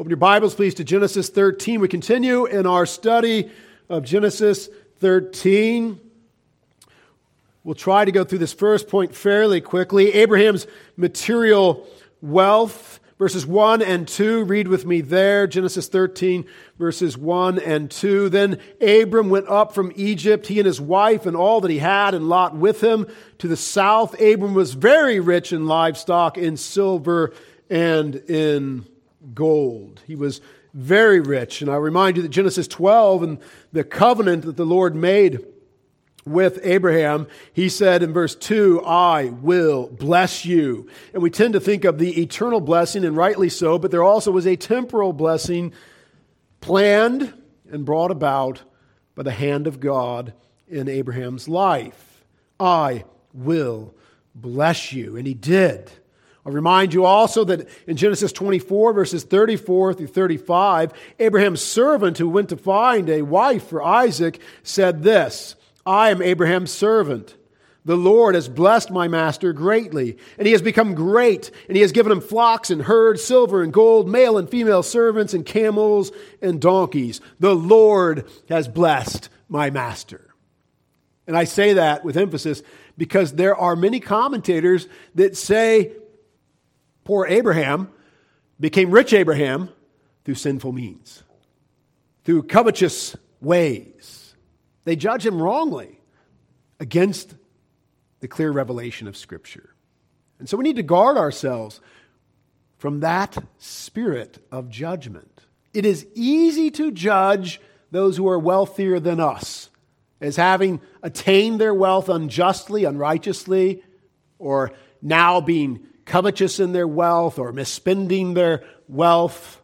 Open your Bibles, please, to Genesis 13. We continue in our study of Genesis 13. We'll try to go through this first point fairly quickly. Abraham's material wealth, verses 1 and 2. Read with me there, Genesis 13, verses 1 and 2. Then Abram went up from Egypt, he and his wife, and all that he had, and Lot with him, to the south. Abram was very rich in livestock, in silver, and in gold. He was very rich. And I remind you that Genesis 12 and the covenant that the Lord made with Abraham, he said in verse 2, I will bless you. And we tend to think of the eternal blessing, and rightly so, but there also was a temporal blessing planned and brought about by the hand of God in Abraham's life. I will bless you. And he did. I'll remind you also that in Genesis 24, verses 34 through 35, Abraham's servant who went to find a wife for Isaac said this I am Abraham's servant. The Lord has blessed my master greatly, and he has become great, and he has given him flocks and herds, silver and gold, male and female servants, and camels and donkeys. The Lord has blessed my master. And I say that with emphasis because there are many commentators that say Poor Abraham became rich Abraham through sinful means, through covetous ways. They judge him wrongly against the clear revelation of Scripture. And so we need to guard ourselves from that spirit of judgment. It is easy to judge those who are wealthier than us as having attained their wealth unjustly, unrighteously, or now being covetous in their wealth or misspending their wealth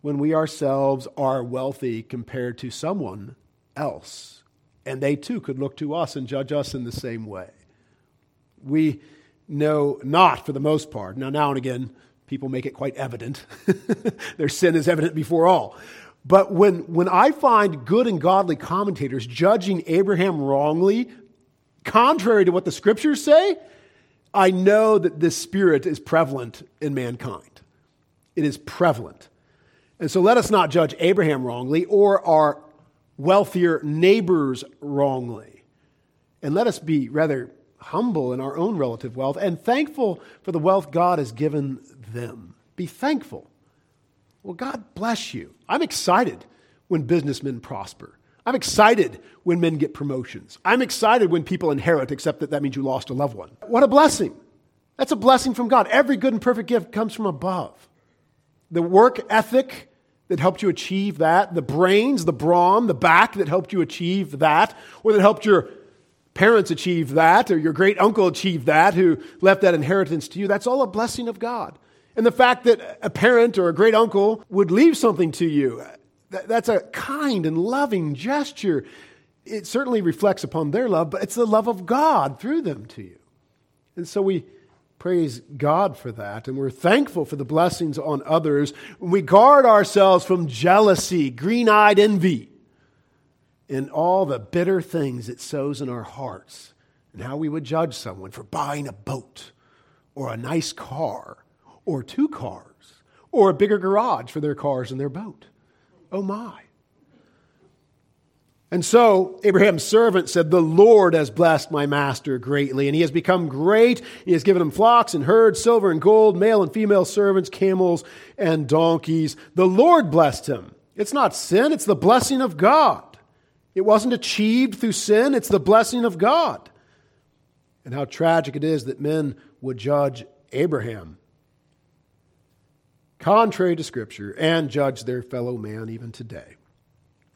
when we ourselves are wealthy compared to someone else. And they too could look to us and judge us in the same way. We know not for the most part. Now, now and again, people make it quite evident. Their sin is evident before all. But when, when I find good and godly commentators judging Abraham wrongly, contrary to what the scriptures say, I know that this spirit is prevalent in mankind. It is prevalent. And so let us not judge Abraham wrongly or our wealthier neighbors wrongly. And let us be rather humble in our own relative wealth and thankful for the wealth God has given them. Be thankful. Well, God bless you. I'm excited when businessmen prosper. I'm excited when men get promotions. I'm excited when people inherit, except that that means you lost a loved one. What a blessing. That's a blessing from God. Every good and perfect gift comes from above. The work ethic that helped you achieve that, the brains, the brawn, the back that helped you achieve that, or that helped your parents achieve that, or your great uncle achieve that, who left that inheritance to you, that's all a blessing of God. And the fact that a parent or a great uncle would leave something to you, that's a kind and loving gesture. It certainly reflects upon their love, but it's the love of God through them to you. And so we praise God for that, and we're thankful for the blessings on others. We guard ourselves from jealousy, green eyed envy, and all the bitter things it sows in our hearts, and how we would judge someone for buying a boat, or a nice car, or two cars, or a bigger garage for their cars and their boat. Oh my. And so Abraham's servant said, The Lord has blessed my master greatly, and he has become great. He has given him flocks and herds, silver and gold, male and female servants, camels and donkeys. The Lord blessed him. It's not sin, it's the blessing of God. It wasn't achieved through sin, it's the blessing of God. And how tragic it is that men would judge Abraham contrary to Scripture, and judge their fellow man even today.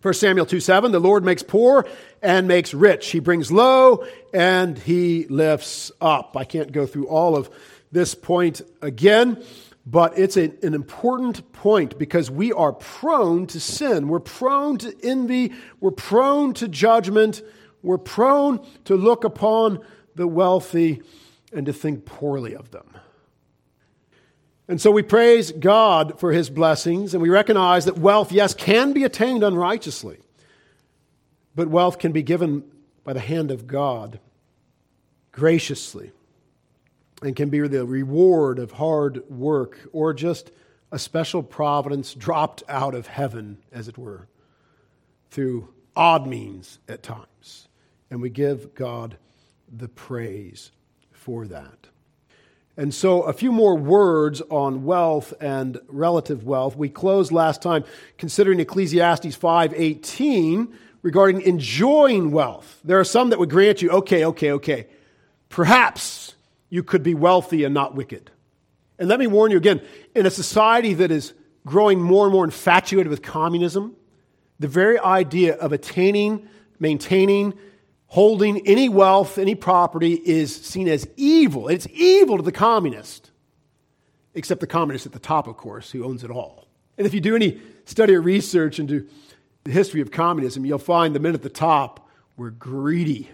1 Samuel 2 7, the Lord makes poor and makes rich. He brings low and he lifts up. I can't go through all of this point again, but it's a, an important point because we are prone to sin. We're prone to envy. We're prone to judgment. We're prone to look upon the wealthy and to think poorly of them. And so we praise God for his blessings, and we recognize that wealth, yes, can be attained unrighteously, but wealth can be given by the hand of God graciously and can be the reward of hard work or just a special providence dropped out of heaven, as it were, through odd means at times. And we give God the praise for that. And so, a few more words on wealth and relative wealth. We closed last time considering Ecclesiastes 5:18 regarding enjoying wealth. There are some that would grant you, okay, okay, okay. Perhaps you could be wealthy and not wicked. And let me warn you again, in a society that is growing more and more infatuated with communism, the very idea of attaining, maintaining, holding any wealth, any property is seen as evil. It's evil to the communist, except the communist at the top, of course, who owns it all. And if you do any study or research into the history of communism, you'll find the men at the top were greedy.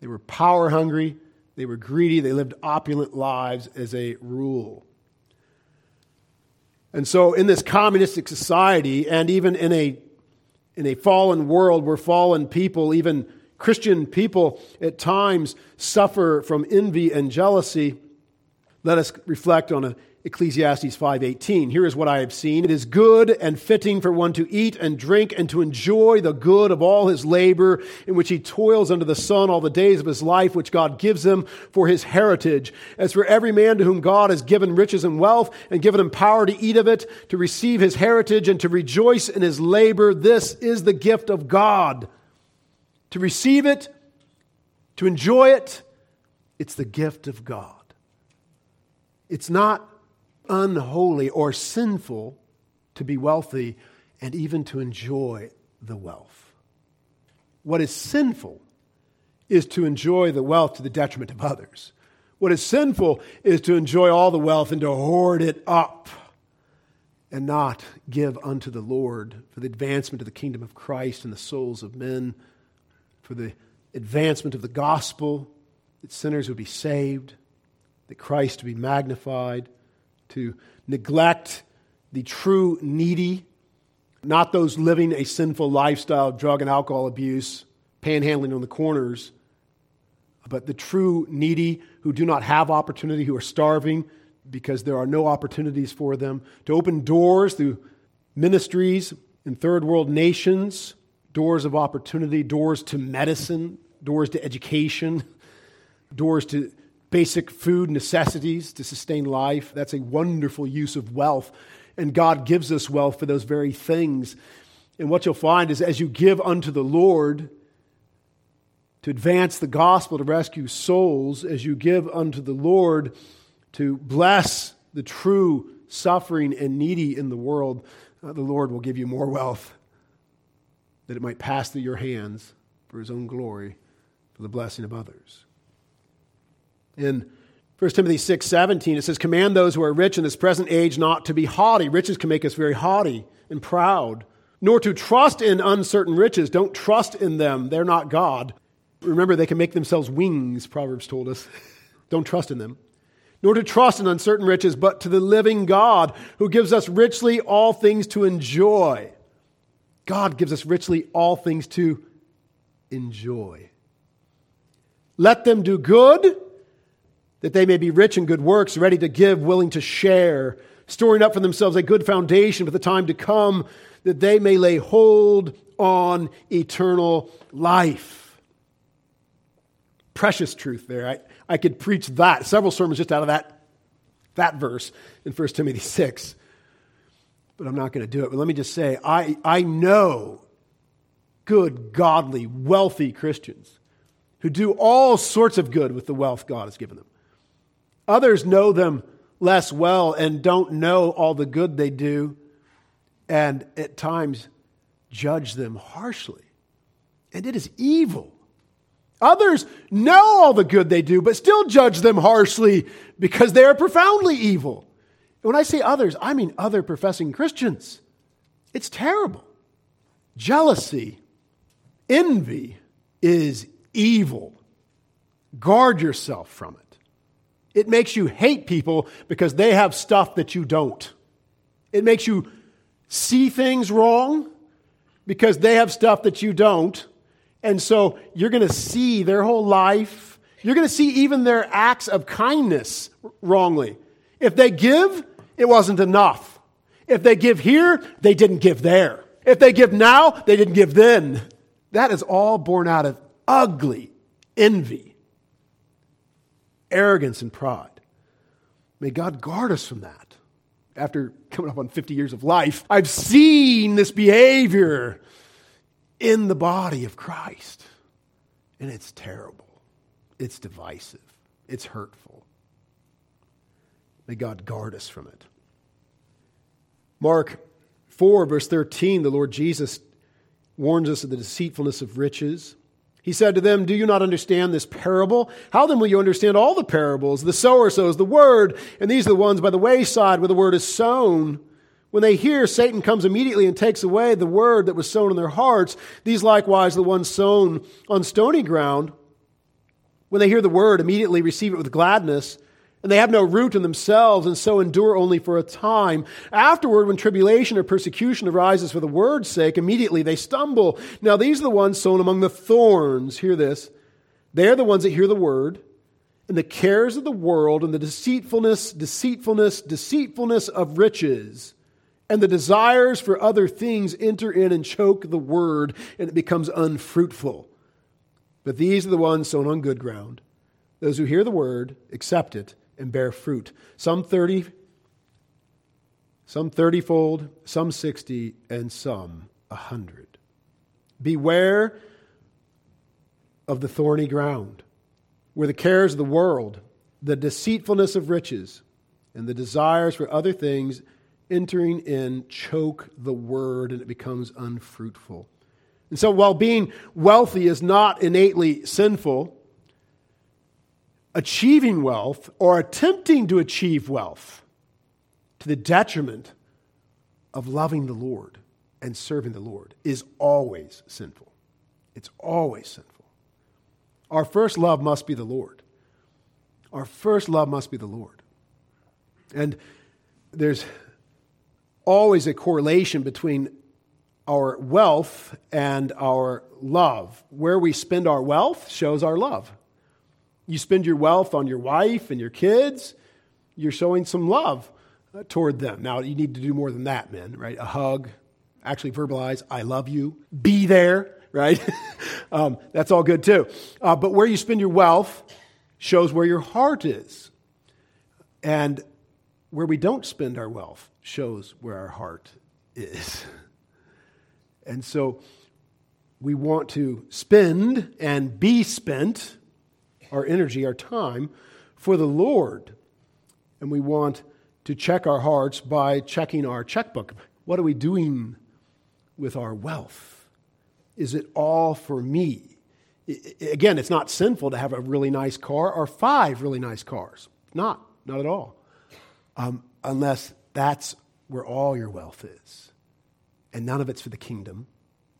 They were power hungry. They were greedy. They lived opulent lives as a rule. And so, in this communistic society, and even in a, in a fallen world where fallen people, even Christian people at times suffer from envy and jealousy. Let us reflect on Ecclesiastes 5:18. Here is what I have seen. It is good and fitting for one to eat and drink and to enjoy the good of all his labor in which he toils under the sun all the days of his life which God gives him for his heritage. As for every man to whom God has given riches and wealth and given him power to eat of it, to receive his heritage and to rejoice in his labor, this is the gift of God to receive it, to enjoy it. It's the gift of God. It's not unholy or sinful to be wealthy and even to enjoy the wealth. What is sinful is to enjoy the wealth to the detriment of others. What is sinful is to enjoy all the wealth and to hoard it up and not give unto the Lord for the advancement of the kingdom of Christ and the souls of men for the advancement of the gospel, that sinners would be saved, that Christ would be magnified, to neglect the true needy, not those living a sinful lifestyle of drug and alcohol abuse, panhandling on the corners, but the true needy who do not have opportunity, who are starving because there are no opportunities for them, to open doors through ministries in third world nations doors of opportunity, doors to medicine, doors to education, doors to basic food necessities to sustain life. That's a wonderful use of wealth. And God gives us wealth for those very things. And what you'll find is as you give unto the Lord to advance the gospel, to rescue souls, as you give unto the Lord to bless the true suffering and needy in the world, uh, the Lord will give you more wealth that it might pass through your hands for his own glory, for the blessing of others. In 1 Timothy 6 17, it says, Command those who are rich in this present age not to be haughty. Riches can make us very haughty and proud, nor to trust in uncertain riches. Don't trust in them, they're not God. Remember, they can make themselves wings, Proverbs told us. Don't trust in them. Nor to trust in uncertain riches, but to the living God, who gives us richly all things to enjoy. God gives us richly all things to enjoy. Let them do good, that they may be rich in good works, ready to give, willing to share, storing up for themselves a good foundation for the time to come, that they may lay hold on eternal life. Precious truth there. I, I could preach that, several sermons just out of that, that verse in 1 Timothy 6 but I'm not going to do it. But let me just say I, I know good, godly, wealthy Christians who do all sorts of good with the wealth God has given them. Others know them less well and don't know all the good they do, and at times judge them harshly. And it is evil. Others know all the good they do, but still judge them harshly because they are profoundly evil when I say others, I mean other professing Christians. It's terrible. Jealousy, envy is evil. Guard yourself from it. It makes you hate people because they have stuff that you don't. It makes you see things wrong because they have stuff that you don't. And so you're going to see their whole life. You're going to see even their acts of kindness wrongly. If they give, it wasn't enough. If they give here, they didn't give there. If they give now, they didn't give then. That is all born out of ugly envy, arrogance, and pride. May God guard us from that. After coming up on 50 years of life, I've seen this behavior in the body of Christ. And it's terrible. It's divisive. It's hurtful. May God guard us from it. Mark 4, verse 13, the Lord Jesus warns us of the deceitfulness of riches. He said to them, Do you not understand this parable? How then will you understand all the parables? The sower sows the word, and these are the ones by the wayside where the word is sown. When they hear, Satan comes immediately and takes away the word that was sown in their hearts. These likewise, the ones sown on stony ground, when they hear the word, immediately receive it with gladness and they have no root in themselves, and so endure only for a time. Afterward, when tribulation or persecution arises for the word's sake, immediately they stumble. Now, these are the ones sown among the thorns. Hear this. They are the ones that hear the word, and the cares of the world, and the deceitfulness, deceitfulness, deceitfulness of riches, and the desires for other things enter in and choke the word, and it becomes unfruitful. But these are the ones sown on good ground. Those who hear the word, accept it, and bear fruit. Some 30, some 30 fold, some 60, and some 100. Beware of the thorny ground, where the cares of the world, the deceitfulness of riches, and the desires for other things entering in choke the word and it becomes unfruitful. And so, while being wealthy is not innately sinful, achieving wealth or attempting to achieve wealth to the detriment of loving the Lord and serving the Lord is always sinful. It's always sinful. Our first love must be the Lord. Our first love must be the Lord. And there's always a correlation between our wealth and our love. Where we spend our wealth shows our love. You spend your wealth on your wife and your kids, you're showing some love uh, toward them. Now, you need to do more than that, men, right? A hug, actually verbalize, I love you, be there, right? um, that's all good too. Uh, but where you spend your wealth shows where your heart is. And where we don't spend our wealth shows where our heart is. And so we want to spend and be spent our energy, our time for the Lord. And we want to check our hearts by checking our checkbook. What are we doing with our wealth? Is it all for me? Again, it's not sinful to have a really nice car or five really nice cars. Not, not at all. Um, unless that's where all your wealth is. And none of it's for the kingdom,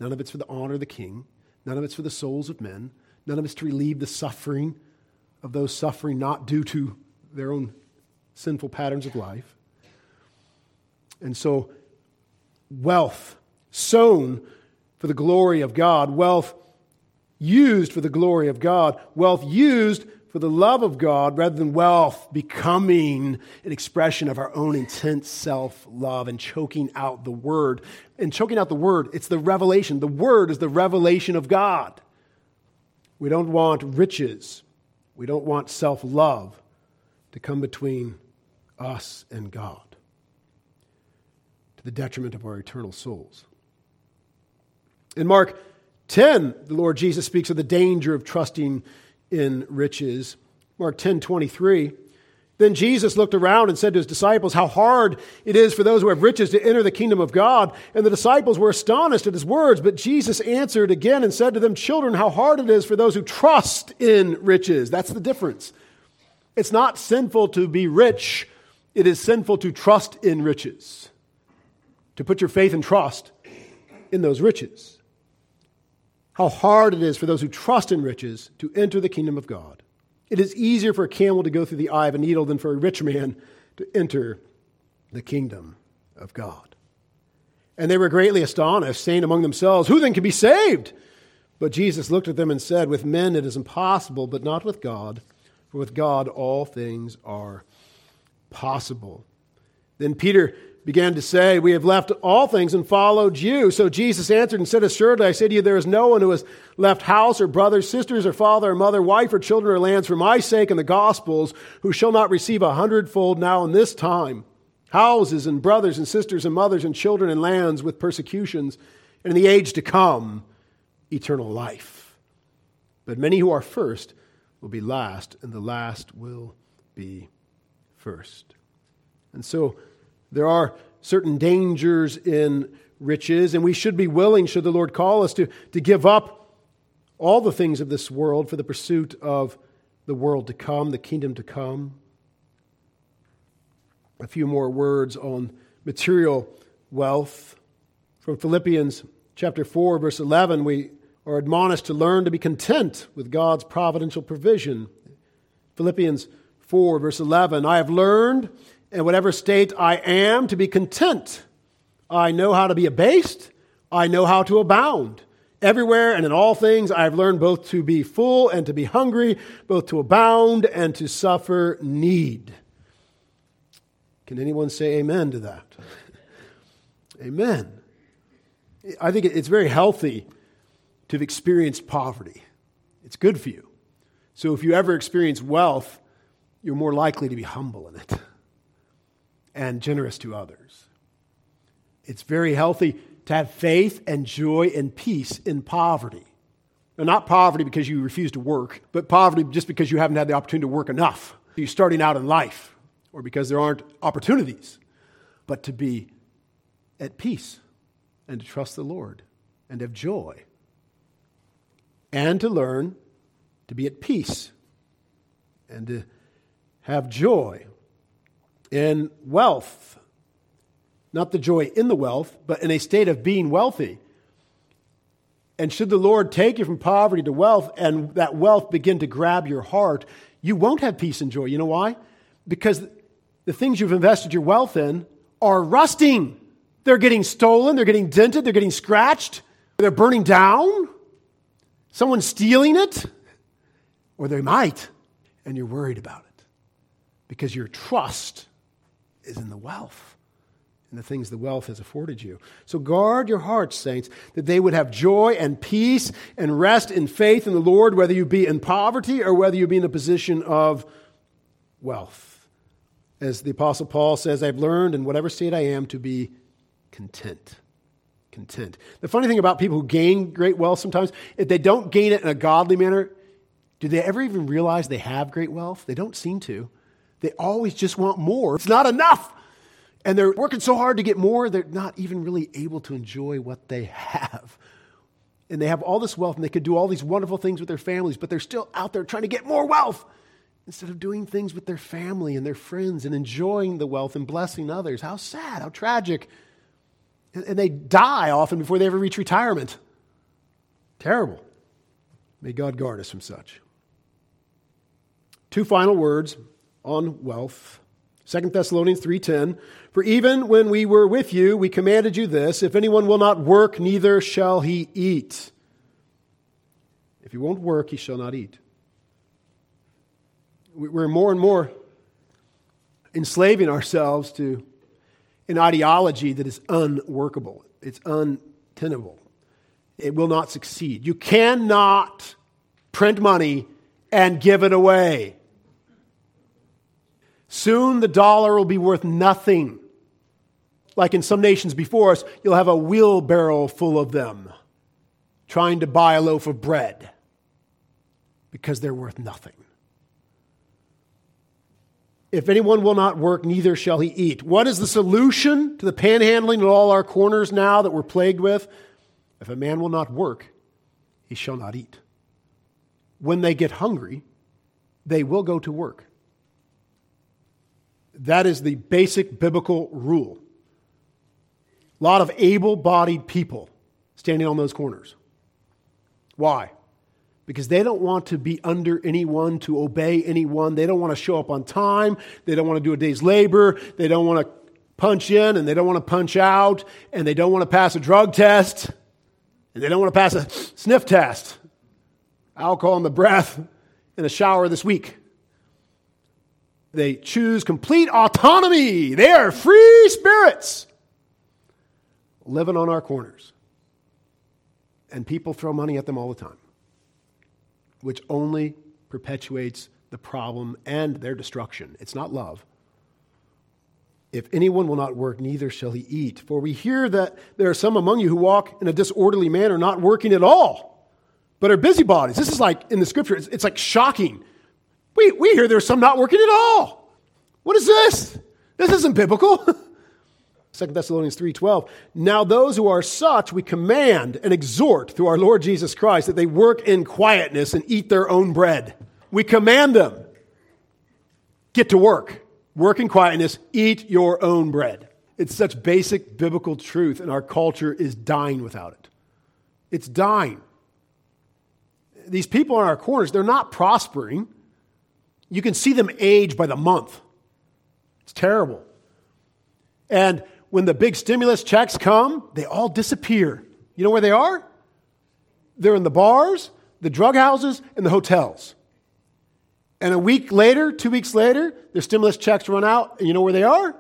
none of it's for the honor of the king, none of it's for the souls of men, None of us to relieve the suffering of those suffering not due to their own sinful patterns of life. And so, wealth sown for the glory of God, wealth used for the glory of God, wealth used for the love of God, rather than wealth becoming an expression of our own intense self love and choking out the word. And choking out the word, it's the revelation. The word is the revelation of God. We don't want riches. We don't want self love to come between us and God to the detriment of our eternal souls. In Mark 10, the Lord Jesus speaks of the danger of trusting in riches. Mark 10 23. Then Jesus looked around and said to his disciples, How hard it is for those who have riches to enter the kingdom of God. And the disciples were astonished at his words. But Jesus answered again and said to them, Children, how hard it is for those who trust in riches. That's the difference. It's not sinful to be rich, it is sinful to trust in riches, to put your faith and trust in those riches. How hard it is for those who trust in riches to enter the kingdom of God. It is easier for a camel to go through the eye of a needle than for a rich man to enter the kingdom of God. And they were greatly astonished, saying among themselves, Who then can be saved? But Jesus looked at them and said, With men it is impossible, but not with God, for with God all things are possible. Then Peter began to say, We have left all things and followed you. So Jesus answered and said, Assuredly, I say to you, there is no one who has left house or brothers, sisters, or father, or mother, wife, or children, or lands for my sake and the gospel's, who shall not receive a hundredfold now in this time houses and brothers and sisters and mothers and children and lands with persecutions, and in the age to come, eternal life. But many who are first will be last, and the last will be first. And so there are certain dangers in riches, and we should be willing, should the Lord call us, to, to give up all the things of this world for the pursuit of the world to come, the kingdom to come. A few more words on material wealth. From Philippians chapter 4, verse 11, we are admonished to learn to be content with God's providential provision. Philippians 4, verse 11, I have learned in whatever state I am to be content. I know how to be abased, I know how to abound. Everywhere and in all things, I have learned both to be full and to be hungry, both to abound and to suffer need. Can anyone say amen to that? amen. I think it's very healthy to have experienced poverty. It's good for you. So if you ever experience wealth, you're more likely to be humble in it and generous to others. It's very healthy to have faith and joy and peace in poverty. Now, not poverty because you refuse to work, but poverty just because you haven't had the opportunity to work enough. You're starting out in life or because there aren't opportunities, but to be at peace and to trust the Lord and have joy and to learn to be at peace and to have joy in wealth. Not the joy in the wealth, but in a state of being wealthy. And should the Lord take you from poverty to wealth and that wealth begin to grab your heart, you won't have peace and joy. You know why? Because the things you've invested your wealth in are rusting. They're getting stolen, they're getting dented, they're getting scratched, they're burning down. Someone's stealing it, or they might, and you're worried about it because your trust is in the wealth and the things the wealth has afforded you. So guard your hearts, saints, that they would have joy and peace and rest in faith in the Lord, whether you be in poverty or whether you be in a position of wealth. As the Apostle Paul says, I've learned in whatever state I am to be content. Content. The funny thing about people who gain great wealth sometimes, if they don't gain it in a godly manner, do they ever even realize they have great wealth? They don't seem to. They always just want more. It's not enough. And they're working so hard to get more, they're not even really able to enjoy what they have. And they have all this wealth and they could do all these wonderful things with their families, but they're still out there trying to get more wealth instead of doing things with their family and their friends and enjoying the wealth and blessing others. How sad, how tragic. And they die often before they ever reach retirement. Terrible. May God guard us from such. Two final words on wealth. 2 Thessalonians 3:10 For even when we were with you we commanded you this if anyone will not work neither shall he eat. If he won't work he shall not eat we're more and more enslaving ourselves to an ideology that is unworkable, it's untenable. It will not succeed. You cannot print money and give it away. Soon the dollar will be worth nothing. Like in some nations before us, you'll have a wheelbarrow full of them trying to buy a loaf of bread because they're worth nothing. If anyone will not work, neither shall he eat. What is the solution to the panhandling in all our corners now that we're plagued with? If a man will not work, he shall not eat. When they get hungry, they will go to work. That is the basic biblical rule. A lot of able bodied people standing on those corners. Why? because they don't want to be under anyone, to obey anyone. They don't want to show up on time. They don't want to do a day's labor. They don't want to punch in and they don't want to punch out. And they don't want to pass a drug test. And they don't want to pass a sniff test. Alcohol in the breath in the shower this week. They choose complete autonomy. They are free spirits living on our corners. And people throw money at them all the time, which only perpetuates the problem and their destruction. It's not love. If anyone will not work, neither shall he eat. For we hear that there are some among you who walk in a disorderly manner, not working at all, but are busybodies. This is like in the scripture, it's, it's like shocking. We, we hear there's some not working at all. What is this? This isn't biblical. 2 Thessalonians 3:12 Now those who are such we command and exhort through our Lord Jesus Christ that they work in quietness and eat their own bread. We command them get to work. Work in quietness, eat your own bread. It's such basic biblical truth and our culture is dying without it. It's dying. These people on our corners, they're not prospering. You can see them age by the month. It's terrible. And when the big stimulus checks come, they all disappear. You know where they are? They're in the bars, the drug houses, and the hotels. And a week later, two weeks later, their stimulus checks run out, and you know where they are?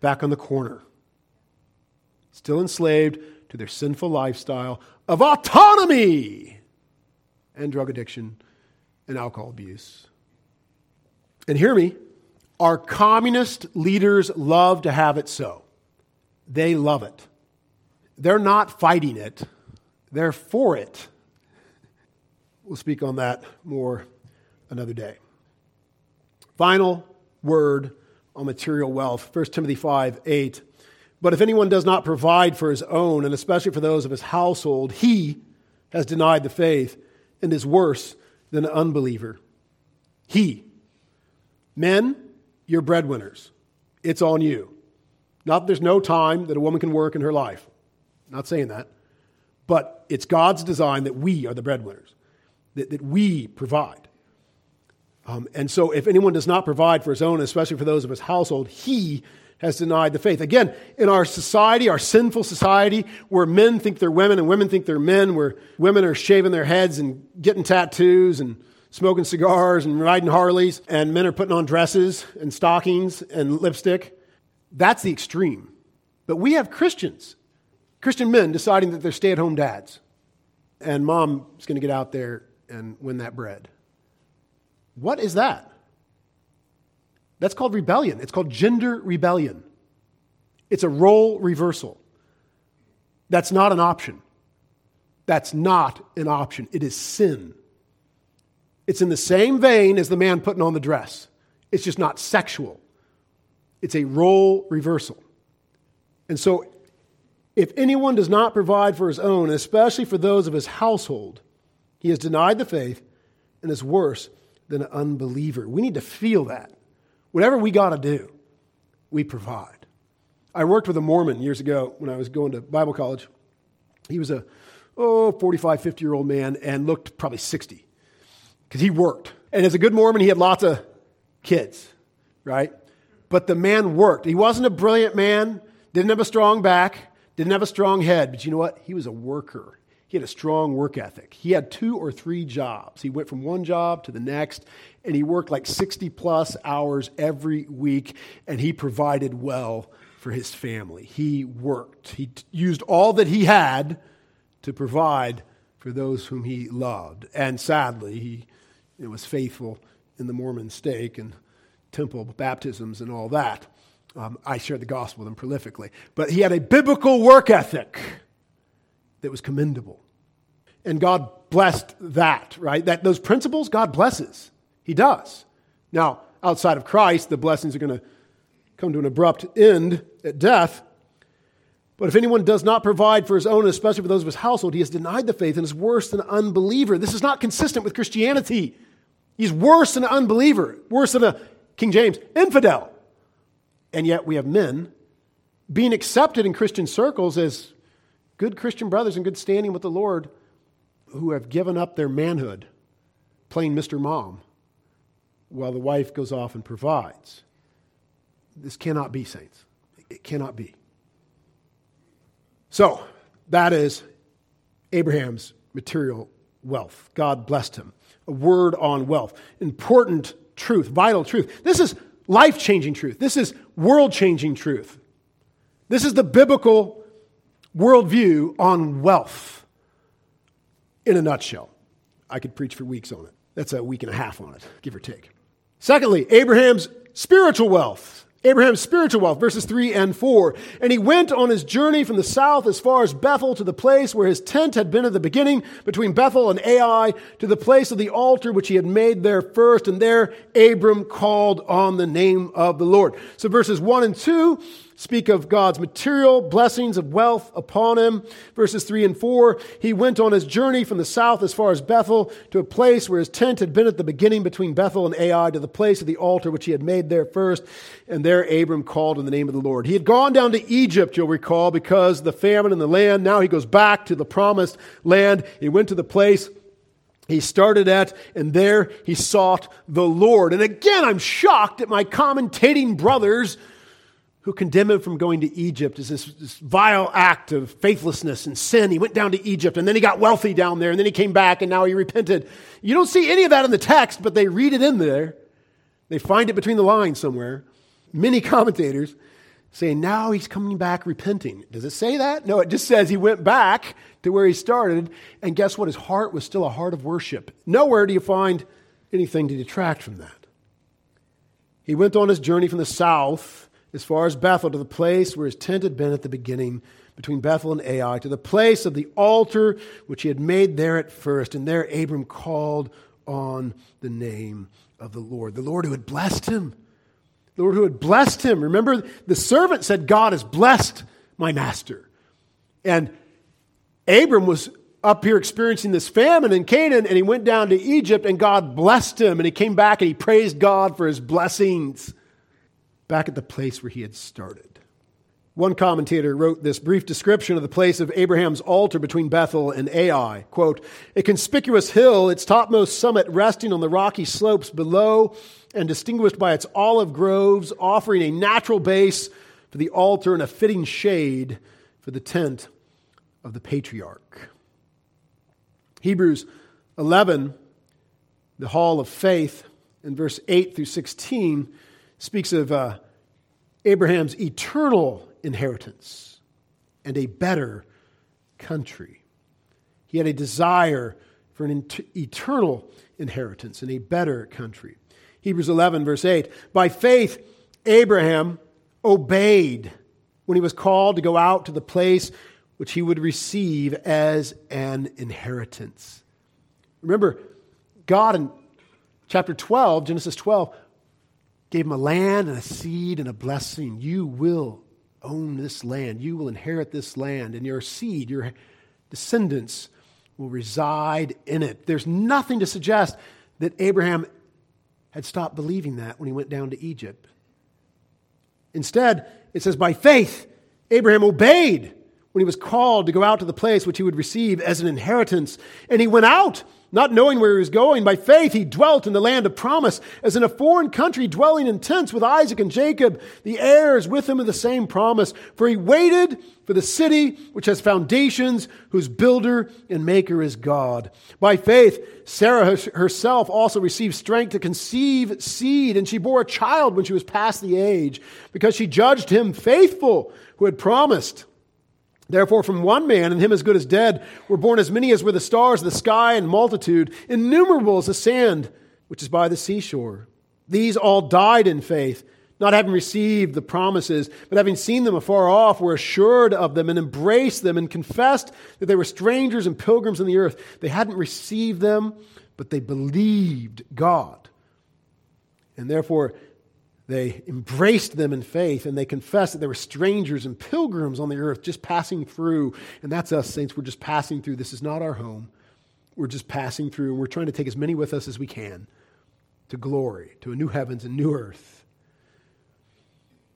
Back on the corner. Still enslaved to their sinful lifestyle of autonomy and drug addiction and alcohol abuse. And hear me, our communist leaders love to have it so. They love it. They're not fighting it, they're for it. We'll speak on that more another day. Final word on material wealth 1 Timothy 5 8. But if anyone does not provide for his own, and especially for those of his household, he has denied the faith and is worse than an unbeliever. He. Men, you're breadwinners. It's on you. Not that there's no time that a woman can work in her life. Not saying that. But it's God's design that we are the breadwinners, that, that we provide. Um, and so if anyone does not provide for his own, especially for those of his household, he has denied the faith. Again, in our society, our sinful society, where men think they're women and women think they're men, where women are shaving their heads and getting tattoos and smoking cigars and riding Harleys, and men are putting on dresses and stockings and lipstick. That's the extreme. But we have Christians, Christian men deciding that they're stay at home dads, and mom is going to get out there and win that bread. What is that? That's called rebellion. It's called gender rebellion. It's a role reversal. That's not an option. That's not an option. It is sin. It's in the same vein as the man putting on the dress. It's just not sexual. It's a role reversal. And so, if anyone does not provide for his own, especially for those of his household, he has denied the faith and is worse than an unbeliever. We need to feel that. Whatever we got to do, we provide. I worked with a Mormon years ago when I was going to Bible college. He was a, oh, 45, 50 year old man and looked probably 60 because he worked. And as a good Mormon, he had lots of kids, right? But the man worked. He wasn't a brilliant man, didn't have a strong back, didn't have a strong head, but you know what? He was a worker. He had a strong work ethic. He had two or three jobs. He went from one job to the next, and he worked like 60 plus hours every week, and he provided well for his family. He worked. He t- used all that he had to provide for those whom he loved. And sadly, he and was faithful in the Mormon stake and temple baptisms and all that. Um, I shared the gospel with him prolifically. But he had a biblical work ethic that was commendable. And God blessed that, right? That those principles God blesses. He does. Now, outside of Christ, the blessings are going to come to an abrupt end at death. But if anyone does not provide for his own, especially for those of his household, he has denied the faith and is worse than an unbeliever. This is not consistent with Christianity. He's worse than an unbeliever, worse than a, King James, infidel. And yet we have men being accepted in Christian circles as good Christian brothers in good standing with the Lord who have given up their manhood, playing Mr. Mom, while the wife goes off and provides. This cannot be, saints. It cannot be. So, that is Abraham's material wealth. God blessed him a word on wealth. Important truth, vital truth. This is life changing truth. This is world changing truth. This is the biblical worldview on wealth in a nutshell. I could preach for weeks on it. That's a week and a half on it, give or take. Secondly, Abraham's spiritual wealth. Abraham's spiritual wealth, verses 3 and 4. And he went on his journey from the south as far as Bethel to the place where his tent had been at the beginning, between Bethel and Ai, to the place of the altar which he had made there first. And there Abram called on the name of the Lord. So verses 1 and 2 speak of God's material blessings of wealth upon him. Verses 3 and 4, he went on his journey from the south as far as Bethel to a place where his tent had been at the beginning between Bethel and Ai to the place of the altar which he had made there first. And there Abram called in the name of the Lord. He had gone down to Egypt, you'll recall, because the famine in the land. Now he goes back to the promised land. He went to the place he started at, and there he sought the Lord. And again, I'm shocked at my commentating brothers who condemn him from going to Egypt as this, this, vile act of faithlessness and sin. He went down to Egypt and then he got wealthy down there and then he came back and now he repented. You don't see any of that in the text, but they read it in there. They find it between the lines somewhere. Many commentators say now he's coming back repenting. Does it say that? No, it just says he went back to where he started. And guess what? His heart was still a heart of worship. Nowhere do you find anything to detract from that. He went on his journey from the south as far as Bethel to the place where his tent had been at the beginning, between Bethel and Ai, to the place of the altar which he had made there at first. And there Abram called on the name of the Lord, the Lord who had blessed him. The Lord who had blessed him. Remember, the servant said, God has blessed my master. And Abram was up here experiencing this famine in Canaan, and he went down to Egypt, and God blessed him, and he came back and he praised God for his blessings back at the place where he had started. One commentator wrote this brief description of the place of Abraham's altar between Bethel and Ai. Quote, a conspicuous hill, its topmost summit resting on the rocky slopes below and distinguished by its olive groves, offering a natural base for the altar and a fitting shade for the tent of the patriarch. Hebrews 11, the hall of faith, in verse 8 through 16, speaks of uh, Abraham's eternal inheritance and a better country. He had a desire for an eternal inheritance and a better country. Hebrews 11, verse 8. By faith, Abraham obeyed when he was called to go out to the place which he would receive as an inheritance. Remember, God in chapter 12, Genesis 12, gave him a land and a seed and a blessing. You will own this land. You will inherit this land, and your seed, your descendants, will reside in it. There's nothing to suggest that Abraham had stopped believing that when he went down to Egypt. Instead, it says, by faith, Abraham obeyed when he was called to go out to the place which he would receive as an inheritance. And he went out not knowing where he was going, by faith he dwelt in the land of promise, as in a foreign country, dwelling in tents with Isaac and Jacob, the heirs with him of the same promise. For he waited for the city which has foundations, whose builder and maker is God. By faith, Sarah herself also received strength to conceive seed, and she bore a child when she was past the age, because she judged him faithful who had promised. Therefore, from one man, and him as good as dead, were born as many as were the stars of the sky and multitude, innumerable as the sand which is by the seashore. These all died in faith, not having received the promises, but having seen them afar off, were assured of them and embraced them and confessed that they were strangers and pilgrims in the earth. They hadn't received them, but they believed God. And therefore, they embraced them in faith and they confessed that they were strangers and pilgrims on the earth just passing through. And that's us, saints. We're just passing through. This is not our home. We're just passing through and we're trying to take as many with us as we can to glory, to a new heavens and new earth.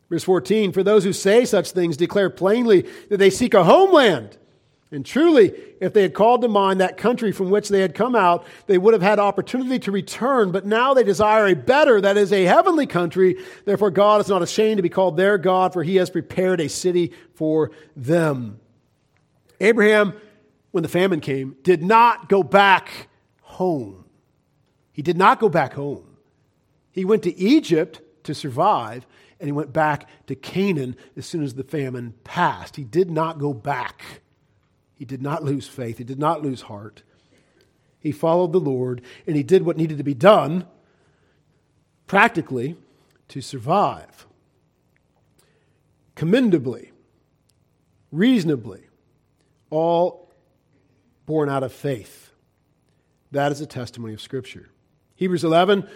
Verse 14 For those who say such things declare plainly that they seek a homeland. And truly, if they had called to mind that country from which they had come out, they would have had opportunity to return. But now they desire a better, that is, a heavenly country. Therefore, God is not ashamed to be called their God, for he has prepared a city for them. Abraham, when the famine came, did not go back home. He did not go back home. He went to Egypt to survive, and he went back to Canaan as soon as the famine passed. He did not go back. He did not lose faith. He did not lose heart. He followed the Lord, and he did what needed to be done practically to survive. Commendably, reasonably, all born out of faith. That is a testimony of Scripture. Hebrews 11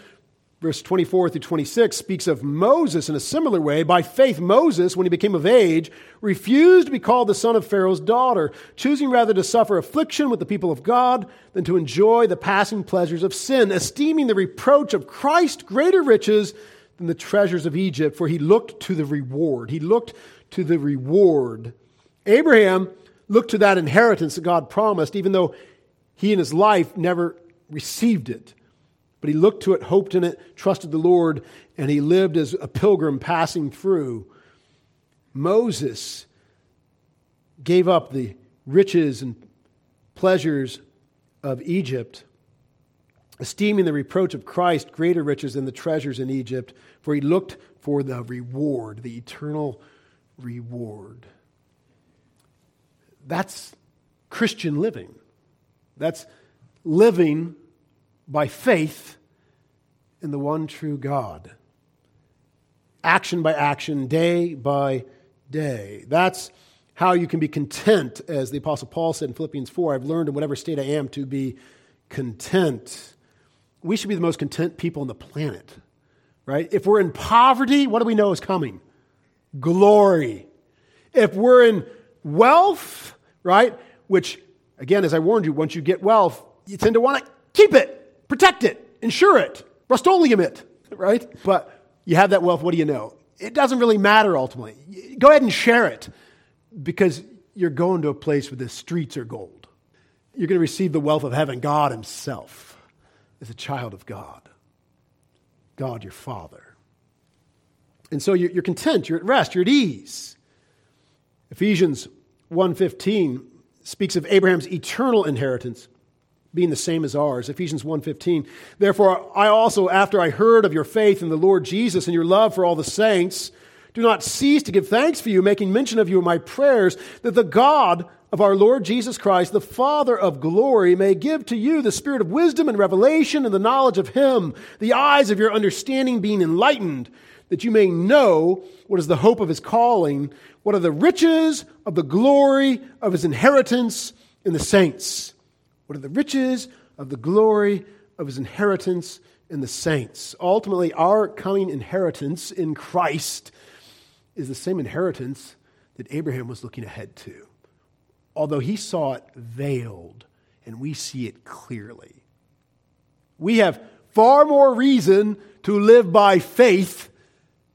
verse 24 through 26 speaks of Moses in a similar way. By faith, Moses, when he became of age, refused to be called the son of Pharaoh's daughter, choosing rather to suffer affliction with the people of God than to enjoy the passing pleasures of sin, esteeming the reproach of Christ greater riches than the treasures of Egypt, for he looked to the reward. He looked to the reward. Abraham looked to that inheritance that God promised, even though he in his life never received it. But he looked to it, hoped in it, trusted the Lord, and he lived as a pilgrim passing through. Moses gave up the riches and pleasures of Egypt, esteeming the reproach of Christ greater riches than the treasures in Egypt, for he looked for the reward, the eternal reward. That's Christian living. That's living by faith in the one true God. Action by action, day by day. That's how you can be content, as the Apostle Paul said in Philippians 4 I've learned in whatever state I am to be content. We should be the most content people on the planet, right? If we're in poverty, what do we know is coming? Glory. If we're in wealth, right? Which, again, as I warned you, once you get wealth, you tend to want to keep it protect it, insure it, Rust-Oleum it, right? But you have that wealth, what do you know? It doesn't really matter ultimately. Go ahead and share it because you're going to a place where the streets are gold. You're going to receive the wealth of heaven. God Himself is a child of God, God your Father. And so you're content, you're at rest, you're at ease. Ephesians 1:15 speaks of Abraham's eternal inheritance being the same as ours. Ephesians 1:15. Therefore I also after I heard of your faith in the Lord Jesus and your love for all the saints do not cease to give thanks for you making mention of you in my prayers that the God of our Lord Jesus Christ the Father of glory may give to you the spirit of wisdom and revelation and the knowledge of him the eyes of your understanding being enlightened that you may know what is the hope of his calling what are the riches of the glory of his inheritance in the saints what are the riches of the glory of his inheritance in the saints? Ultimately, our coming inheritance in Christ is the same inheritance that Abraham was looking ahead to. Although he saw it veiled, and we see it clearly. We have far more reason to live by faith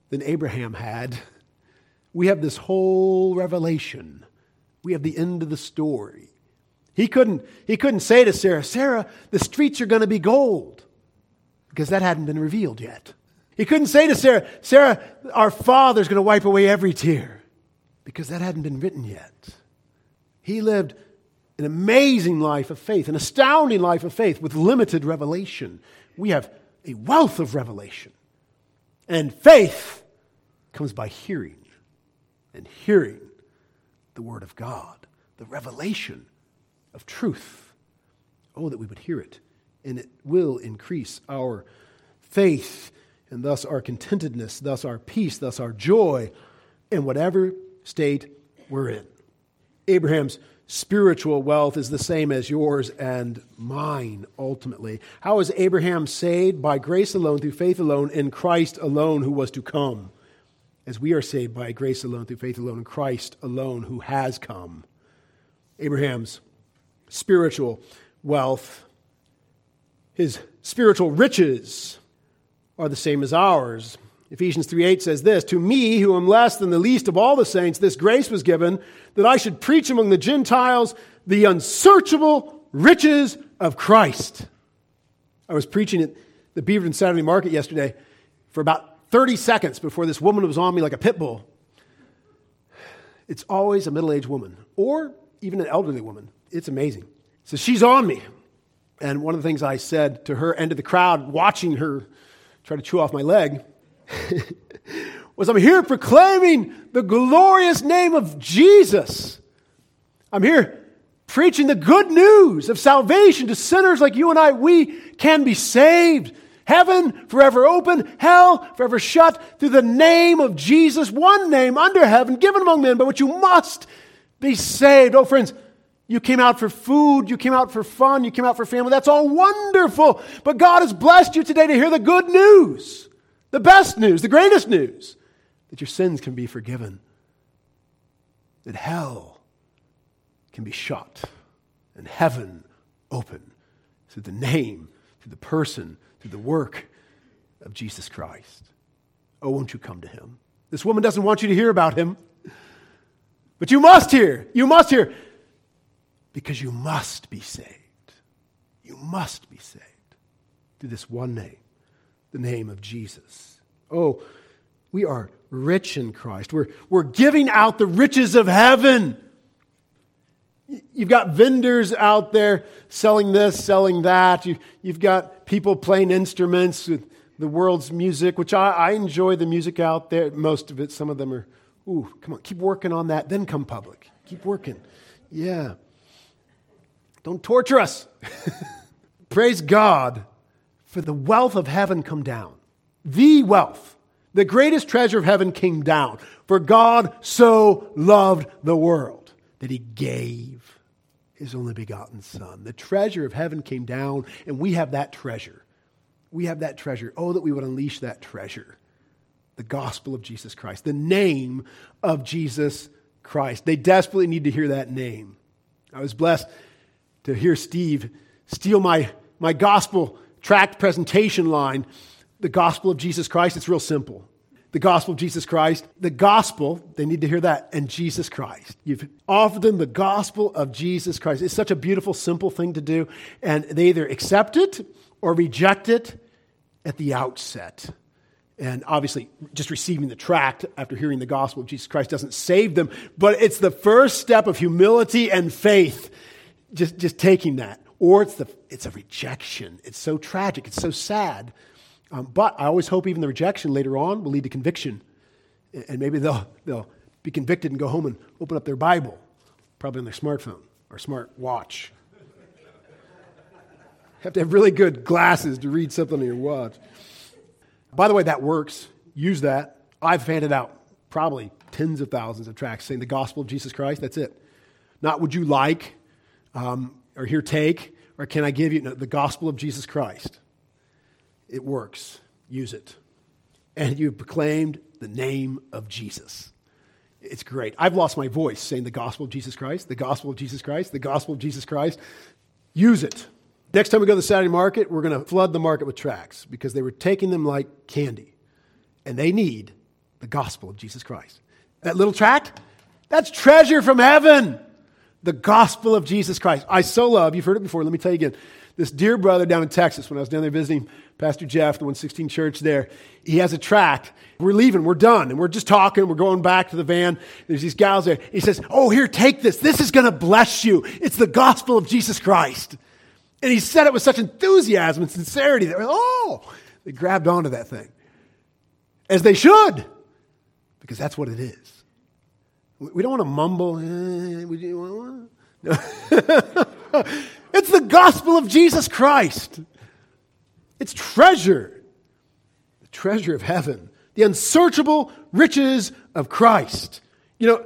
than Abraham had. We have this whole revelation. We have the end of the story. He couldn't, he couldn't say to Sarah, Sarah, the streets are going to be gold, because that hadn't been revealed yet. He couldn't say to Sarah, Sarah, our father's going to wipe away every tear, because that hadn't been written yet. He lived an amazing life of faith, an astounding life of faith with limited revelation. We have a wealth of revelation. And faith comes by hearing, and hearing the Word of God, the revelation of truth. Oh, that we would hear it, and it will increase our faith, and thus our contentedness, thus our peace, thus our joy in whatever state we're in. Abraham's spiritual wealth is the same as yours and mine, ultimately. How is Abraham saved? By grace alone, through faith alone, in Christ alone, who was to come. As we are saved by grace alone, through faith alone, in Christ alone, who has come. Abraham's spiritual wealth. His spiritual riches are the same as ours. Ephesians 3:8 says this, "To me who am less than the least of all the saints this grace was given that I should preach among the Gentiles the unsearchable riches of Christ." I was preaching at the Beaverton Saturday Market yesterday for about 30 seconds before this woman was on me like a pit bull. It's always a middle-aged woman or even an elderly woman it's amazing. So she's on me. And one of the things I said to her and to the crowd watching her try to chew off my leg, was I'm here proclaiming the glorious name of Jesus. I'm here preaching the good news of salvation to sinners like you and I. We can be saved. Heaven forever open, hell forever shut through the name of Jesus, one name under heaven given among men, by which you must be saved. Oh, friends, you came out for food, you came out for fun, you came out for family. That's all wonderful. But God has blessed you today to hear the good news, the best news, the greatest news that your sins can be forgiven, that hell can be shut, and heaven open through the name, through the person, through the work of Jesus Christ. Oh, won't you come to him? This woman doesn't want you to hear about him, but you must hear. You must hear because you must be saved. You must be saved through this one name, the name of Jesus. Oh, we are rich in Christ. We're, we're giving out the riches of heaven. You've got vendors out there selling this, selling that. You, have got people playing instruments with the world's music, which I, I enjoy the music out there. Most of it, some of them are, ooh, come on, keep working on that, then come public. Keep working. Yeah. Don't torture us. Praise God for the wealth of heaven come down. The wealth, the greatest treasure of heaven came down. For God so loved the world that he gave his only begotten Son. The treasure of heaven came down, and we have that treasure. We have that treasure. Oh, that we would unleash that treasure. The gospel of Jesus Christ, the name of Jesus Christ. They desperately need to hear that name. I was blessed to hear Steve steal my, my gospel tract presentation line, the gospel of Jesus Christ. It's real simple. The gospel of Jesus Christ, the gospel, they need to hear that, and Jesus Christ. You've offered them the gospel of Jesus Christ. It's such a beautiful, simple thing to do, and they either accept it or reject it at the outset. And obviously, just receiving the tract after hearing the gospel of Jesus Christ doesn't save them, but it's the first step of humility and faith just, just taking that. Or it's, the, it's a rejection. It's so tragic. It's so sad. Um, but I always hope even the rejection later on will lead to conviction. And maybe they'll, they'll be convicted and go home and open up their Bible, probably on their smartphone or smart watch. have to have really good glasses to read something on your watch. By the way, that works. Use that. I've handed out probably tens of thousands of tracts saying the gospel of Jesus Christ. That's it. Not would you like, um, or here, take, or can I give you no, the gospel of Jesus Christ? It works. Use it. And you've proclaimed the name of Jesus. It's great. I've lost my voice saying the gospel of Jesus Christ, the gospel of Jesus Christ, the gospel of Jesus Christ. Use it. Next time we go to the Saturday market, we're going to flood the market with tracts because they were taking them like candy. And they need the gospel of Jesus Christ. That little tract, that's treasure from heaven the gospel of Jesus Christ. I so love, you've heard it before, let me tell you again. This dear brother down in Texas, when I was down there visiting Pastor Jeff, the 116 church there, he has a tract. We're leaving, we're done, and we're just talking, we're going back to the van. There's these gals there. He says, Oh, here, take this. This is going to bless you. It's the gospel of Jesus Christ. And he said it with such enthusiasm and sincerity that, oh, they grabbed onto that thing. As they should, because that's what it is. We don't want to mumble. Eh, it's the gospel of Jesus Christ. It's treasure, the treasure of heaven, the unsearchable riches of Christ. You know,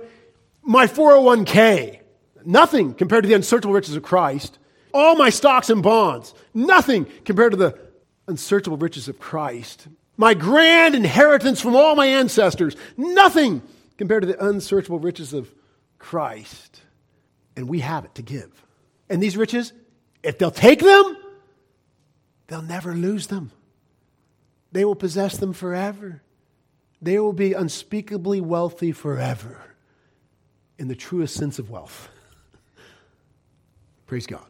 my 401k, nothing compared to the unsearchable riches of Christ. All my stocks and bonds, nothing compared to the unsearchable riches of Christ. My grand inheritance from all my ancestors, nothing compared to the unsearchable riches of Christ. And we have it to give. And these riches, if they'll take them, they'll never lose them. They will possess them forever. They will be unspeakably wealthy forever in the truest sense of wealth. Praise God.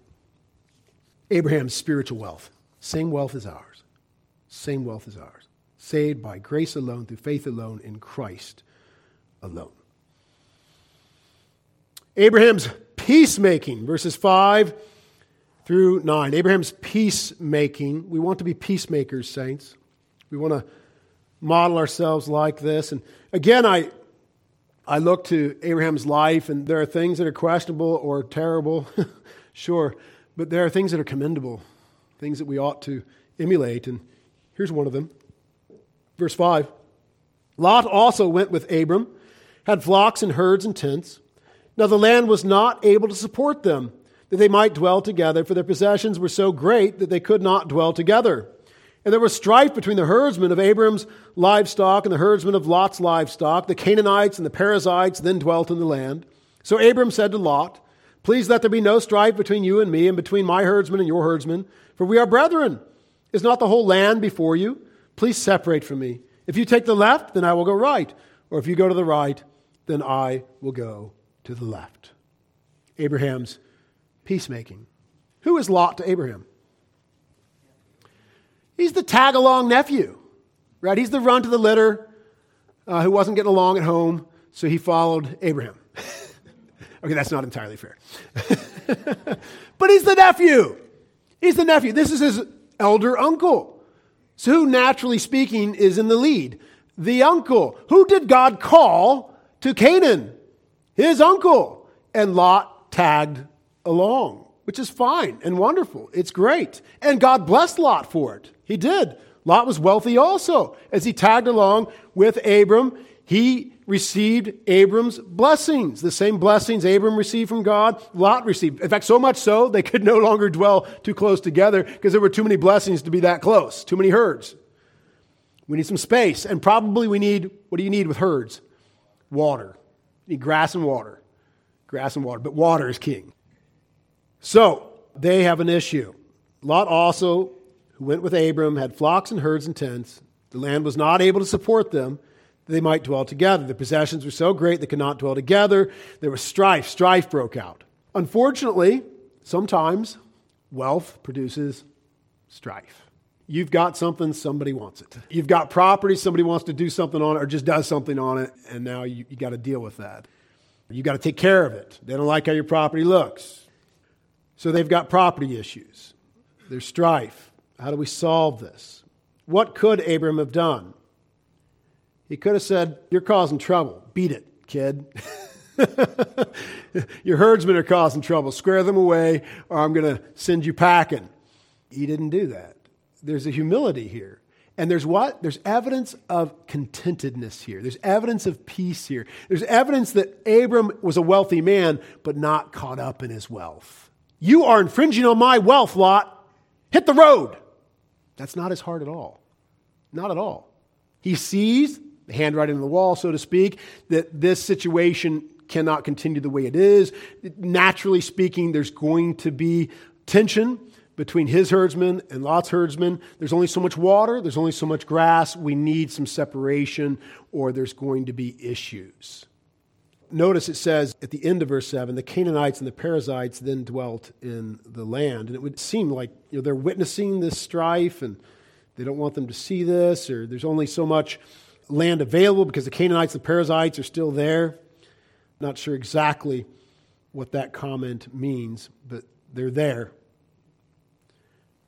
Abraham's spiritual wealth, same wealth as ours. Same wealth as ours. Saved by grace alone, through faith alone, in Christ alone. Abraham's peacemaking, verses 5 through 9. Abraham's peacemaking. We want to be peacemakers, saints. We want to model ourselves like this. And again, I, I look to Abraham's life, and there are things that are questionable or terrible, sure, but there are things that are commendable, things that we ought to emulate. And here's one of them. Verse 5 Lot also went with Abram, had flocks and herds and tents. Now the land was not able to support them, that they might dwell together, for their possessions were so great that they could not dwell together. And there was strife between the herdsmen of Abram's livestock and the herdsmen of Lot's livestock. The Canaanites and the Perizzites then dwelt in the land. So Abram said to Lot, Please let there be no strife between you and me, and between my herdsmen and your herdsmen, for we are brethren. Is not the whole land before you? Please separate from me. If you take the left, then I will go right. Or if you go to the right, then I will go to the left. Abraham's peacemaking. Who is Lot to Abraham? He's the tag along nephew, right? He's the run to the litter uh, who wasn't getting along at home, so he followed Abraham. okay, that's not entirely fair. but he's the nephew. He's the nephew. This is his elder uncle. So, who, naturally speaking, is in the lead? The uncle. Who did God call to Canaan? His uncle. And Lot tagged along, which is fine and wonderful. It's great. And God blessed Lot for it. He did. Lot was wealthy also. As he tagged along with Abram, he received Abram's blessings. The same blessings Abram received from God, Lot received. In fact, so much so, they could no longer dwell too close together because there were too many blessings to be that close, too many herds. We need some space. And probably we need what do you need with herds? Water. You need grass and water. Grass and water. But water is king. So they have an issue. Lot also, who went with Abram, had flocks and herds and tents. The land was not able to support them they might dwell together. The possessions were so great they could not dwell together. There was strife. Strife broke out. Unfortunately, sometimes wealth produces strife. You've got something, somebody wants it. You've got property, somebody wants to do something on it or just does something on it, and now you, you got to deal with that. You got to take care of it. They don't like how your property looks. So they've got property issues. There's strife. How do we solve this? What could Abram have done? He could have said, You're causing trouble. Beat it, kid. Your herdsmen are causing trouble. Square them away, or I'm going to send you packing. He didn't do that. There's a humility here. And there's what? There's evidence of contentedness here. There's evidence of peace here. There's evidence that Abram was a wealthy man, but not caught up in his wealth. You are infringing on my wealth, Lot. Hit the road. That's not his heart at all. Not at all. He sees the handwriting on the wall, so to speak, that this situation cannot continue the way it is. Naturally speaking, there's going to be tension between his herdsmen and Lot's herdsmen. There's only so much water, there's only so much grass. We need some separation, or there's going to be issues. Notice it says at the end of verse 7 the Canaanites and the Perizzites then dwelt in the land. And it would seem like you know, they're witnessing this strife and they don't want them to see this, or there's only so much land available because the Canaanites and the Perizzites are still there. Not sure exactly what that comment means, but they're there.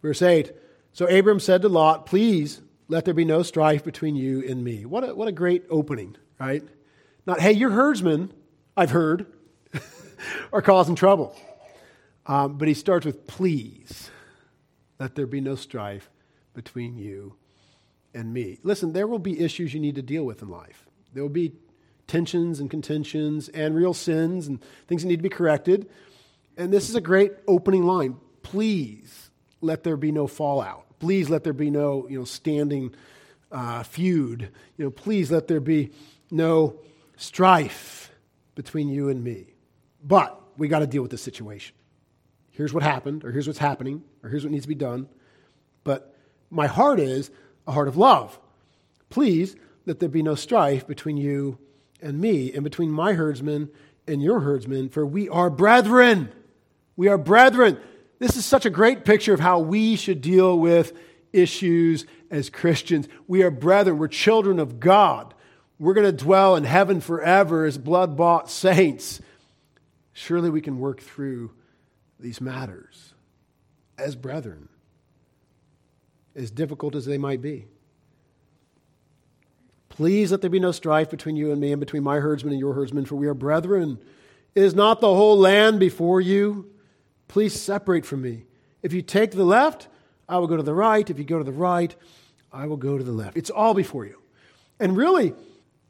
Verse 8 So Abram said to Lot, Please let there be no strife between you and me. What a, what a great opening, right? Not, hey, your herdsmen, I've heard, are causing trouble. Um, but he starts with, Please let there be no strife between you and me. Listen, there will be issues you need to deal with in life. There will be tensions and contentions and real sins and things that need to be corrected. And this is a great opening line. Please let there be no fallout. Please let there be no you know, standing uh, feud. You know, please let there be no strife between you and me. But we got to deal with the situation. Here's what happened, or here's what's happening, or here's what needs to be done. But my heart is a heart of love. Please let there be no strife between you and me, and between my herdsmen and your herdsmen, for we are brethren. We are brethren. This is such a great picture of how we should deal with issues as Christians. We are brethren. We're children of God. We're going to dwell in heaven forever as blood bought saints. Surely we can work through these matters as brethren as difficult as they might be. Please let there be no strife between you and me and between my herdsmen and your herdsmen, for we are brethren. Is not the whole land before you? Please separate from me. If you take the left, I will go to the right. If you go to the right, I will go to the left. It's all before you. And really,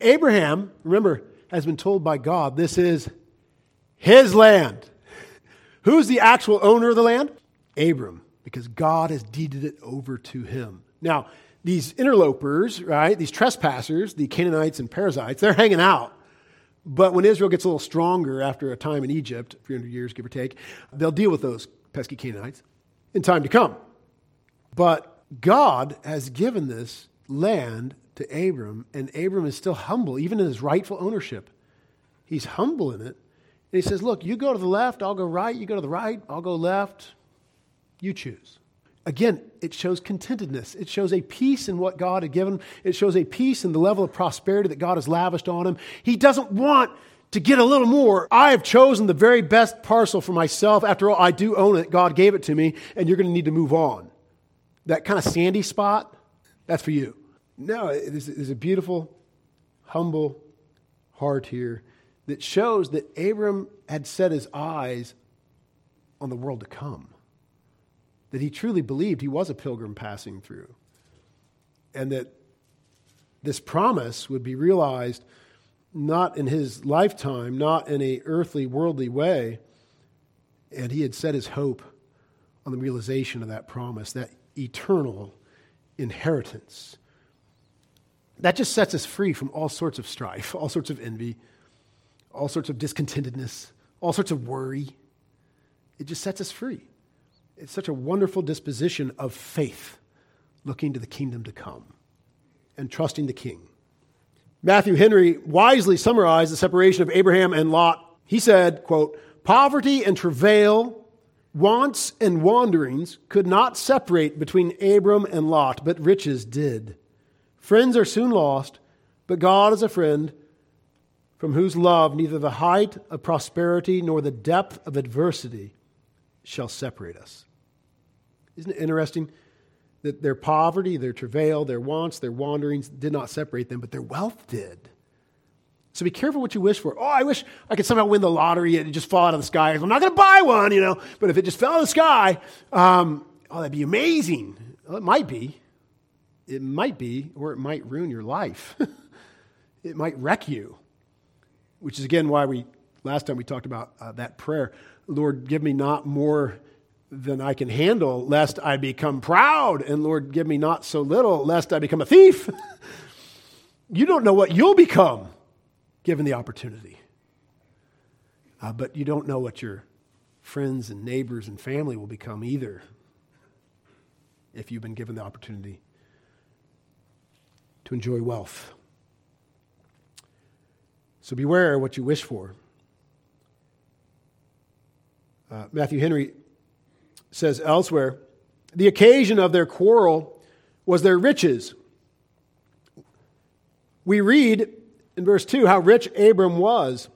Abraham, remember, has been told by God this is his land. Who's the actual owner of the land? Abram, because God has deeded it over to him. Now, these interlopers, right, these trespassers, the Canaanites and Perizzites, they're hanging out. But when Israel gets a little stronger after a time in Egypt, 300 years, give or take, they'll deal with those pesky Canaanites in time to come. But God has given this land to Abram, and Abram is still humble, even in his rightful ownership. He's humble in it. And he says, Look, you go to the left, I'll go right. You go to the right, I'll go left. You choose. Again, it shows contentedness. It shows a peace in what God had given. It shows a peace in the level of prosperity that God has lavished on him. He doesn't want to get a little more. I have chosen the very best parcel for myself. After all, I do own it. God gave it to me, and you're going to need to move on. That kind of sandy spot, that's for you. No, there's a beautiful, humble heart here that shows that Abram had set his eyes on the world to come that he truly believed he was a pilgrim passing through, and that this promise would be realized not in his lifetime, not in a earthly, worldly way. And he had set his hope on the realization of that promise, that eternal inheritance. That just sets us free from all sorts of strife, all sorts of envy, all sorts of discontentedness, all sorts of worry. It just sets us free it's such a wonderful disposition of faith, looking to the kingdom to come and trusting the king. Matthew Henry wisely summarized the separation of Abraham and Lot. He said, quote, Poverty and travail, wants and wanderings could not separate between Abram and Lot, but riches did. Friends are soon lost, but God is a friend from whose love neither the height of prosperity nor the depth of adversity shall separate us. Isn't it interesting that their poverty, their travail, their wants, their wanderings did not separate them, but their wealth did? So be careful what you wish for. Oh, I wish I could somehow win the lottery and just fall out of the sky. I'm not going to buy one, you know, but if it just fell out of the sky, um, oh, that'd be amazing. Well, it might be. It might be, or it might ruin your life. it might wreck you, which is again why we, last time we talked about uh, that prayer Lord, give me not more than I can handle, lest I become proud. And Lord, give me not so little, lest I become a thief. you don't know what you'll become given the opportunity. Uh, but you don't know what your friends and neighbors and family will become either if you've been given the opportunity to enjoy wealth. So beware what you wish for. Uh, Matthew Henry says elsewhere the occasion of their quarrel was their riches. We read in verse 2 how rich Abram was.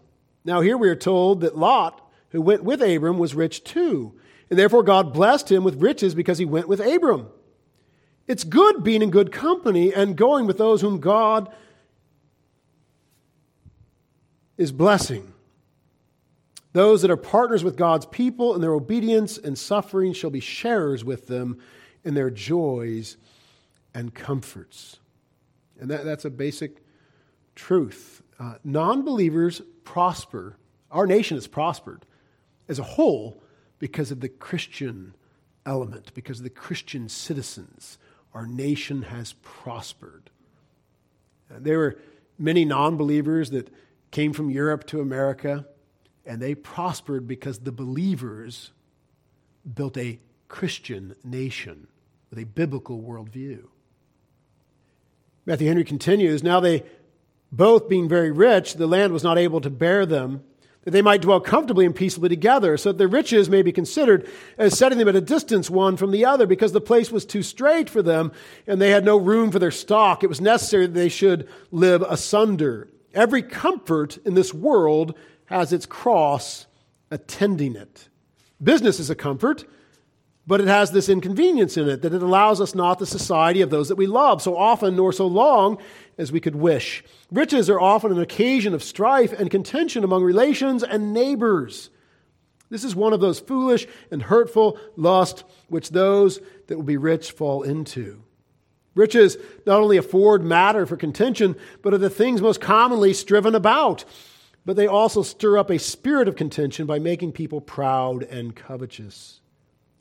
Now, here we are told that Lot, who went with Abram, was rich too. And therefore, God blessed him with riches because he went with Abram. It's good being in good company and going with those whom God is blessing. Those that are partners with God's people in their obedience and suffering shall be sharers with them in their joys and comforts. And that, that's a basic truth. Uh, non believers prosper. Our nation has prospered as a whole because of the Christian element, because of the Christian citizens. Our nation has prospered. Uh, there were many non believers that came from Europe to America and they prospered because the believers built a Christian nation with a biblical worldview. Matthew Henry continues Now they, both being very rich, the land was not able to bear them, that they might dwell comfortably and peaceably together, so that their riches may be considered as setting them at a distance one from the other, because the place was too strait for them, and they had no room for their stock. It was necessary that they should live asunder. Every comfort in this world has its cross attending it. Business is a comfort, But it has this inconvenience in it that it allows us not the society of those that we love so often nor so long as we could wish. Riches are often an occasion of strife and contention among relations and neighbors. This is one of those foolish and hurtful lusts which those that will be rich fall into. Riches not only afford matter for contention, but are the things most commonly striven about. But they also stir up a spirit of contention by making people proud and covetous.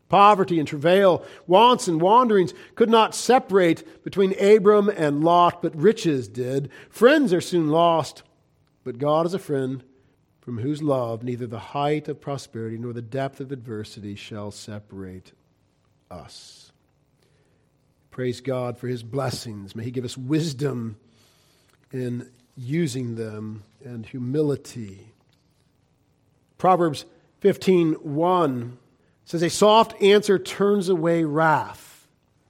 Poverty and travail, wants and wanderings could not separate between Abram and Lot, but riches did. Friends are soon lost, but God is a friend from whose love neither the height of prosperity nor the depth of adversity shall separate us. Praise God for his blessings. May he give us wisdom in using them and humility. Proverbs 15:1 says a soft answer turns away wrath.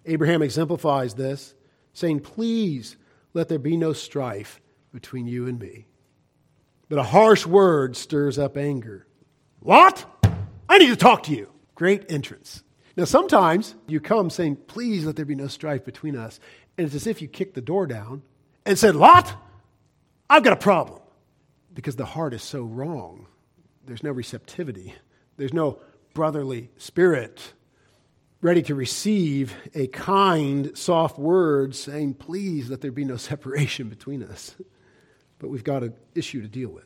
Abraham exemplifies this, saying, "Please let there be no strife between you and me." But a harsh word stirs up anger. What? I need to talk to you. Great entrance. Now, sometimes you come saying, Please let there be no strife between us. And it's as if you kicked the door down and said, Lot, I've got a problem. Because the heart is so wrong. There's no receptivity, there's no brotherly spirit ready to receive a kind, soft word saying, Please let there be no separation between us but we've got an issue to deal with.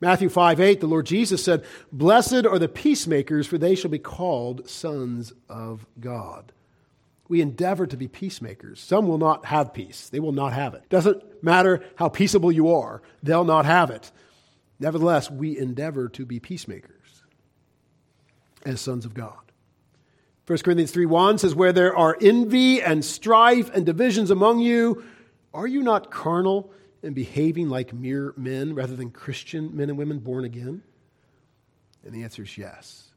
Matthew 5 8, the Lord Jesus said, Blessed are the peacemakers, for they shall be called sons of God. We endeavor to be peacemakers. Some will not have peace, they will not have it. Doesn't matter how peaceable you are, they'll not have it. Nevertheless, we endeavor to be peacemakers as sons of God. 1 Corinthians 3 1 says, Where there are envy and strife and divisions among you, are you not carnal and behaving like mere men rather than Christian men and women born again? And the answer is yes.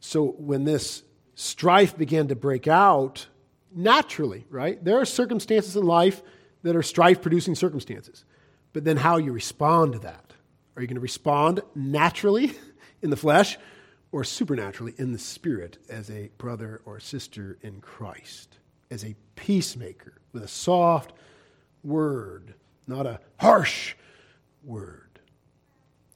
So when this strife began to break out, naturally, right? There are circumstances in life that are strife producing circumstances. But then how you respond to that. Are you going to respond naturally in the flesh or supernaturally in the spirit as a brother or sister in Christ? As a peacemaker with a soft word not a harsh word.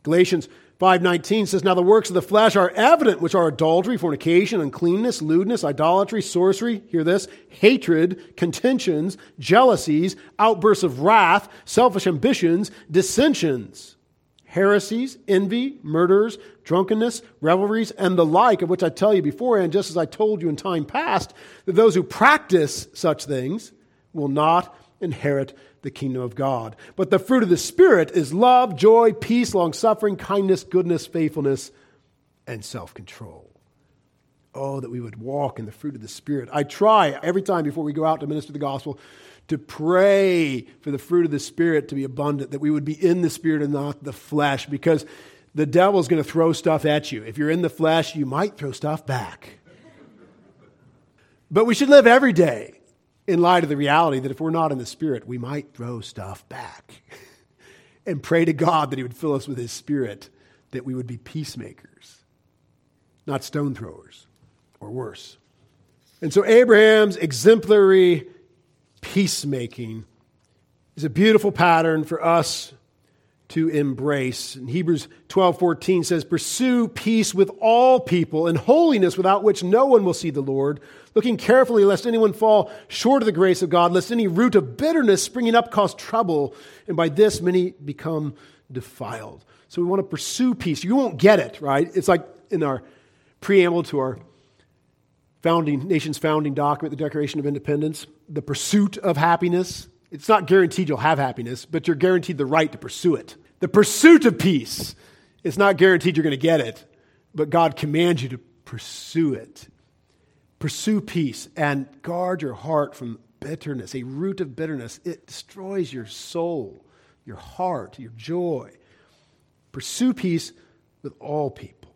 Galatians 5:19 says now the works of the flesh are evident which are adultery, fornication, uncleanness, lewdness, idolatry, sorcery, hear this, hatred, contentions, jealousies, outbursts of wrath, selfish ambitions, dissensions, heresies, envy, murders, drunkenness, revelries, and the like, of which I tell you beforehand, just as I told you in time past, that those who practice such things will not inherit the kingdom of God. But the fruit of the Spirit is love, joy, peace, long suffering, kindness, goodness, faithfulness, and self control. Oh, that we would walk in the fruit of the Spirit. I try every time before we go out to minister the gospel to pray for the fruit of the Spirit to be abundant, that we would be in the Spirit and not the flesh, because the devil's going to throw stuff at you. If you're in the flesh, you might throw stuff back. But we should live every day in light of the reality that if we're not in the Spirit, we might throw stuff back. and pray to God that He would fill us with His Spirit, that we would be peacemakers, not stone throwers or worse. And so Abraham's exemplary peacemaking is a beautiful pattern for us to embrace. And Hebrews 12:14 says, "Pursue peace with all people and holiness without which no one will see the Lord, looking carefully lest anyone fall short of the grace of God, lest any root of bitterness springing up cause trouble, and by this many become defiled." So we want to pursue peace. You won't get it, right? It's like in our preamble to our founding nation's founding document, the Declaration of Independence, the pursuit of happiness. It's not guaranteed you'll have happiness, but you're guaranteed the right to pursue it. The pursuit of peace is not guaranteed you're going to get it, but God commands you to pursue it. Pursue peace and guard your heart from bitterness, a root of bitterness. It destroys your soul, your heart, your joy. Pursue peace with all people.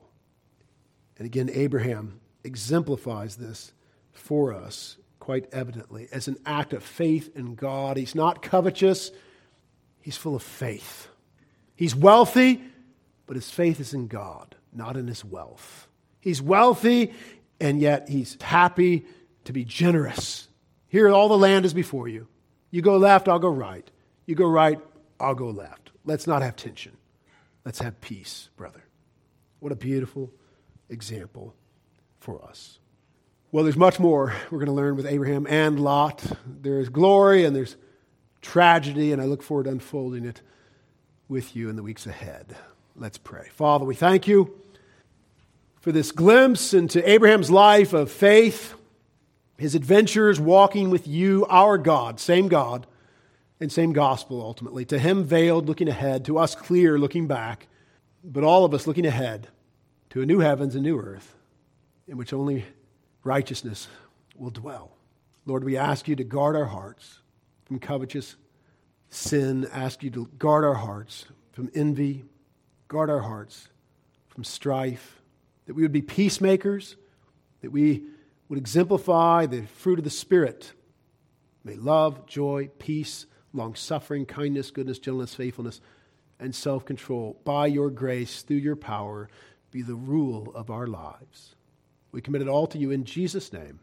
And again, Abraham exemplifies this for us quite evidently as an act of faith in God. He's not covetous, he's full of faith. He's wealthy, but his faith is in God, not in his wealth. He's wealthy and yet he's happy to be generous. Here, all the land is before you. You go left, I'll go right. You go right, I'll go left. Let's not have tension. Let's have peace, brother. What a beautiful example for us. Well, there's much more we're going to learn with Abraham and Lot. There's glory and there's tragedy, and I look forward to unfolding it with you in the weeks ahead. Let's pray. Father, we thank you for this glimpse into Abraham's life of faith, his adventures walking with you, our God, same God, and same gospel ultimately. To him, veiled, looking ahead, to us, clear, looking back, but all of us looking ahead to a new heavens and new earth in which only righteousness will dwell. Lord, we ask you to guard our hearts from covetous sin, ask you to guard our hearts from envy, guard our hearts from strife, that we would be peacemakers, that we would exemplify the fruit of the Spirit. May love, joy, peace, long suffering, kindness, goodness, gentleness, faithfulness, and self control, by your grace, through your power, be the rule of our lives. We commit it all to you in Jesus' name.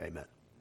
Amen.